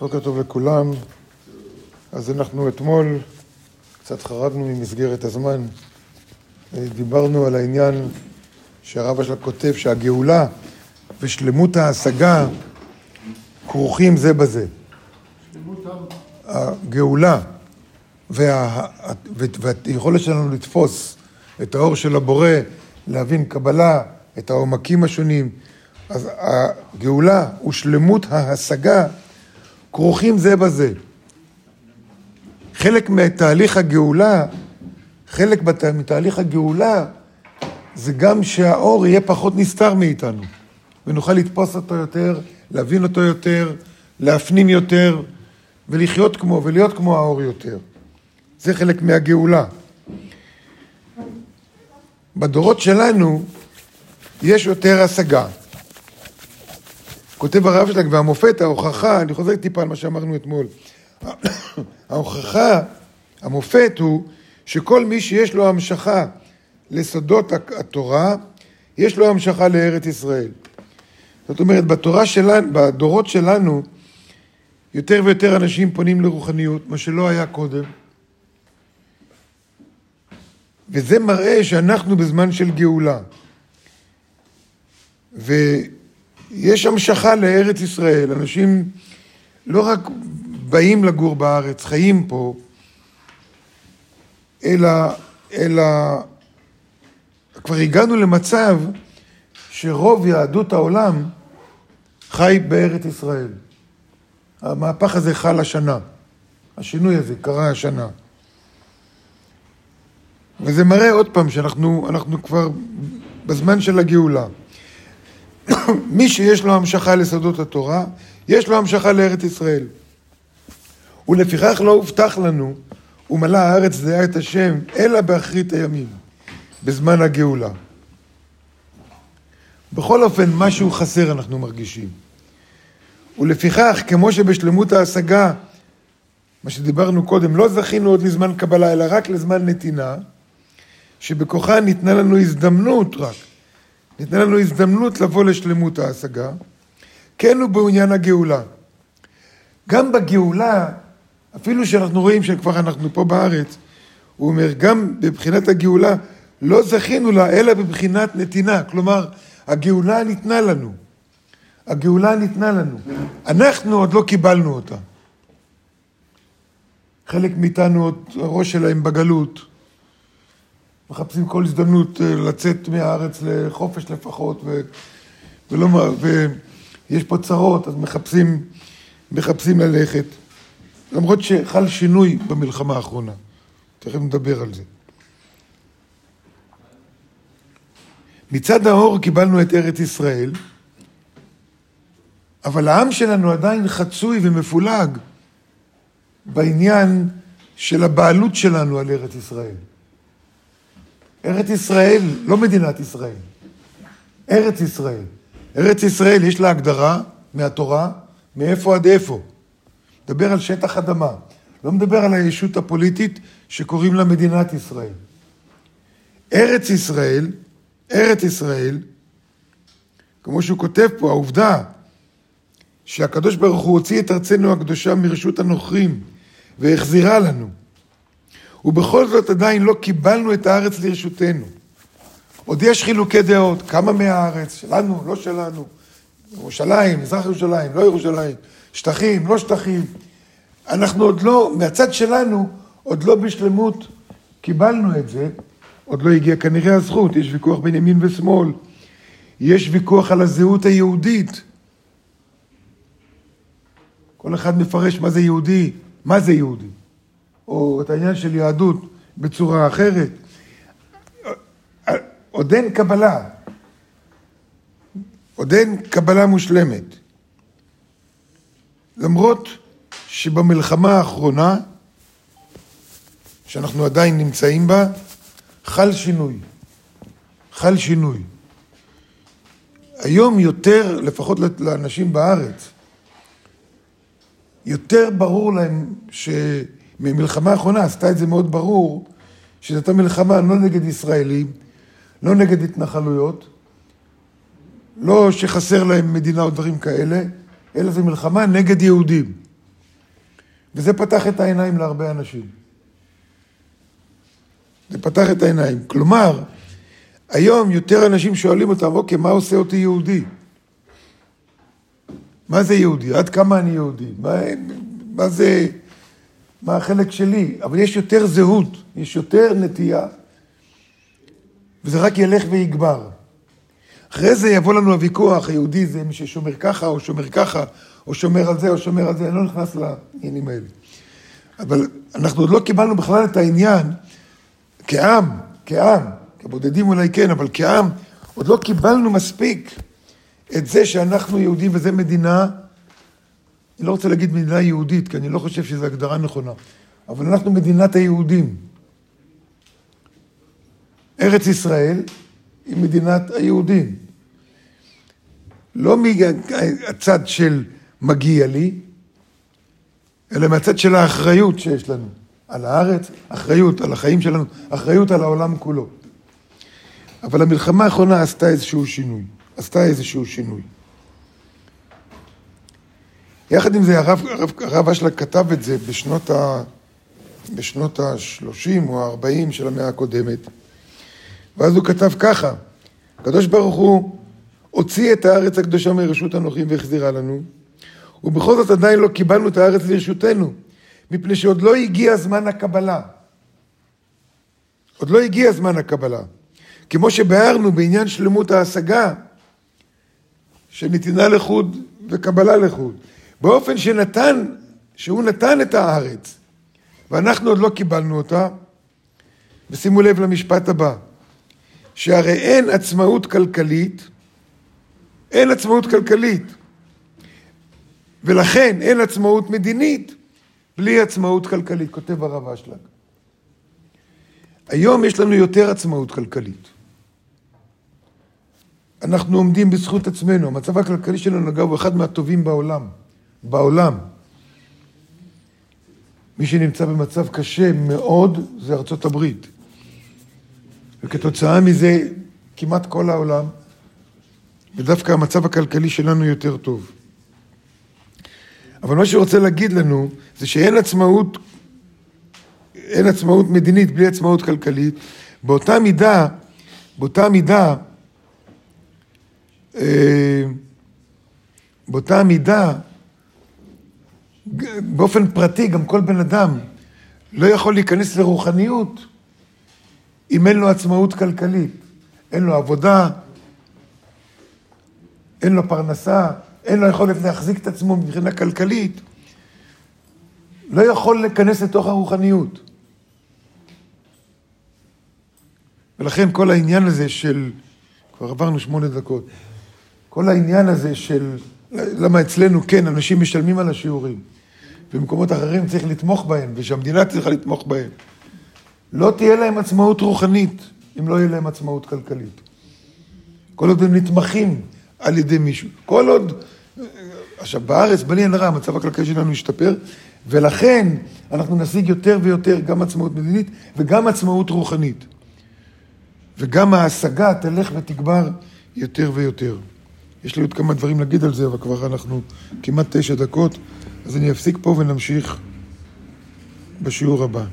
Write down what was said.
בוקר טוב לכולם. אז אנחנו אתמול קצת חרגנו ממסגרת הזמן. דיברנו על העניין שהרב אשלה כותב שהגאולה ושלמות ההשגה כרוכים זה בזה. הגאולה וה... והיכולת שלנו לתפוס את האור של הבורא, להבין קבלה, את העומקים השונים. אז הגאולה ושלמות ההשגה כרוכים זה בזה. חלק מתהליך הגאולה, חלק מתהליך הגאולה זה גם שהאור יהיה פחות נסתר מאיתנו, ונוכל לתפוס אותו יותר, להבין אותו יותר, להפנים יותר, ולחיות כמו, ולהיות כמו האור יותר. זה חלק מהגאולה. בדורות שלנו יש יותר השגה. כותב הרב שלך, והמופת, ההוכחה, אני חוזר טיפה על מה שאמרנו אתמול. ההוכחה, המופת הוא שכל מי שיש לו המשכה לסודות התורה, יש לו המשכה לארץ ישראל. זאת אומרת, בתורה שלנו, בדורות שלנו, יותר ויותר אנשים פונים לרוחניות, מה שלא היה קודם. וזה מראה שאנחנו בזמן של גאולה. ויש המשכה לארץ ישראל, אנשים לא רק באים לגור בארץ, חיים פה, אלא, אלא כבר הגענו למצב שרוב יהדות העולם חי בארץ ישראל. המהפך הזה חל השנה, השינוי הזה קרה השנה. וזה מראה עוד פעם שאנחנו כבר בזמן של הגאולה. מי שיש לו המשכה לסודות התורה, יש לו המשכה לארץ ישראל. ולפיכך לא הובטח לנו, ומלא הארץ דעה את השם, אלא באחרית הימים, בזמן הגאולה. בכל אופן, משהו חסר אנחנו מרגישים. ולפיכך, כמו שבשלמות ההשגה, מה שדיברנו קודם, לא זכינו עוד לזמן קבלה, אלא רק לזמן נתינה, שבכוחה ניתנה לנו הזדמנות רק, ניתנה לנו הזדמנות לבוא לשלמות ההשגה, כן הוא בעניין הגאולה. גם בגאולה, אפילו שאנחנו רואים שכבר אנחנו פה בארץ, הוא אומר, גם בבחינת הגאולה, לא זכינו לה, אלא בבחינת נתינה. כלומר, הגאולה ניתנה לנו. הגאולה ניתנה לנו. אנחנו עוד לא קיבלנו אותה. חלק מאיתנו הראש שלהם בגלות. מחפשים כל הזדמנות אה, לצאת מהארץ לחופש לפחות, ו... ולא... ויש פה צרות, אז מחפשים, מחפשים ללכת. למרות שחל שינוי במלחמה האחרונה. תכף נדבר על זה. מצד האור קיבלנו את ארץ ישראל, אבל העם שלנו עדיין חצוי ומפולג בעניין של הבעלות שלנו על ארץ ישראל. ארץ ישראל, לא מדינת ישראל, ארץ ישראל. ארץ ישראל יש לה הגדרה מהתורה, מאיפה עד איפה. מדבר על שטח אדמה, לא מדבר על הישות הפוליטית שקוראים לה מדינת ישראל. ארץ ישראל, ארץ ישראל, כמו שהוא כותב פה, העובדה שהקדוש ברוך הוא הוציא את ארצנו הקדושה מרשות הנוכרים והחזירה לנו, ובכל זאת עדיין לא קיבלנו את הארץ לרשותנו. עוד יש חילוקי דעות, כמה מהארץ, שלנו, לא שלנו, ירושלים, מזרח ירושלים, לא ירושלים, שטחים, לא שטחים. אנחנו עוד לא, מהצד שלנו, עוד לא בשלמות קיבלנו את זה, עוד לא הגיע כנראה הזכות, יש ויכוח בין ימין ושמאל, יש ויכוח על הזהות היהודית. כל אחד מפרש מה זה יהודי, מה זה יהודי. או את העניין של יהדות בצורה אחרת. עוד אין קבלה. עוד אין קבלה מושלמת. למרות שבמלחמה האחרונה, שאנחנו עדיין נמצאים בה, חל שינוי. חל שינוי. היום יותר, לפחות לאנשים בארץ, יותר ברור להם ש... ממלחמה האחרונה עשתה את זה מאוד ברור, שזו הייתה מלחמה לא נגד ישראלים, לא נגד התנחלויות, לא שחסר להם מדינה או דברים כאלה, אלא זו מלחמה נגד יהודים. וזה פתח את העיניים להרבה אנשים. זה פתח את העיניים. כלומר, היום יותר אנשים שואלים אותם, אוקיי, מה עושה אותי יהודי? מה זה יהודי? עד כמה אני יהודי? מה, מה זה, מה החלק שלי? אבל יש יותר זהות, יש יותר נטייה, וזה רק ילך ויגבר. אחרי זה יבוא לנו הוויכוח, היהודי זה מי ששומר ככה, או שומר ככה, או שומר על זה, או שומר על זה, אני לא נכנס לעניינים האלה. אבל אנחנו עוד לא קיבלנו בכלל את העניין כעם, כעם, כבודדים אולי כן, אבל כעם, עוד לא קיבלנו מספיק את זה שאנחנו יהודים וזה מדינה, אני לא רוצה להגיד מדינה יהודית, כי אני לא חושב שזו הגדרה נכונה, אבל אנחנו מדינת היהודים. ארץ ישראל היא מדינת היהודים. לא מהצד של מגיע לי, אלא מהצד של האחריות שיש לנו על הארץ, אחריות על החיים שלנו, אחריות על העולם כולו. אבל המלחמה האחרונה עשתה איזשהו שינוי, עשתה איזשהו שינוי. יחד עם זה, הרב, הרב, הרב אשלה כתב את זה בשנות ה... בשנות ה-30 או ה-40 של המאה הקודמת. ואז הוא כתב ככה, הקדוש ברוך הוא הוציא את הארץ הקדושה מרשות הנוחים והחזירה לנו, ובכל זאת עדיין לא קיבלנו את הארץ לרשותנו, מפני שעוד לא הגיע זמן הקבלה. עוד לא הגיע זמן הקבלה. כמו שביארנו בעניין שלמות ההשגה, שנתינה לחוד וקבלה לחוד. באופן שנתן, שהוא נתן את הארץ, ואנחנו עוד לא קיבלנו אותה, ושימו לב למשפט הבא, שהרי אין עצמאות כלכלית, אין עצמאות כלכלית, ולכן אין עצמאות מדינית בלי עצמאות כלכלית, כותב הרב אשלג. היום יש לנו יותר עצמאות כלכלית. אנחנו עומדים בזכות עצמנו, המצב הכלכלי שלנו, אגב, הוא אחד מהטובים בעולם. בעולם. מי שנמצא במצב קשה מאוד זה ארצות הברית. וכתוצאה מזה כמעט כל העולם, ודווקא המצב הכלכלי שלנו יותר טוב. אבל מה שרוצה להגיד לנו זה שאין עצמאות, אין עצמאות מדינית בלי עצמאות כלכלית. באותה מידה, באותה מידה, אה, באותה מידה, באופן פרטי, גם כל בן אדם לא יכול להיכנס לרוחניות אם אין לו עצמאות כלכלית. אין לו עבודה, אין לו פרנסה, אין לו יכולת להחזיק את עצמו מבחינה כלכלית, לא יכול להיכנס לתוך הרוחניות. ולכן כל העניין הזה של, כבר עברנו שמונה דקות, כל העניין הזה של, למה אצלנו כן, אנשים משלמים על השיעורים, במקומות אחרים צריך לתמוך בהם, ושהמדינה צריכה לתמוך בהם. לא תהיה להם עצמאות רוחנית אם לא יהיה להם עצמאות כלכלית. כל עוד הם נתמכים על ידי מישהו. כל עוד... עכשיו, בארץ, בלי עין הרע, המצב הכלכלי שלנו השתפר, ולכן אנחנו נשיג יותר ויותר גם עצמאות מדינית וגם עצמאות רוחנית. וגם ההשגה תלך ותגבר יותר ויותר. יש לי עוד כמה דברים להגיד על זה, אבל כבר אנחנו כמעט תשע דקות, אז אני אפסיק פה ונמשיך בשיעור הבא.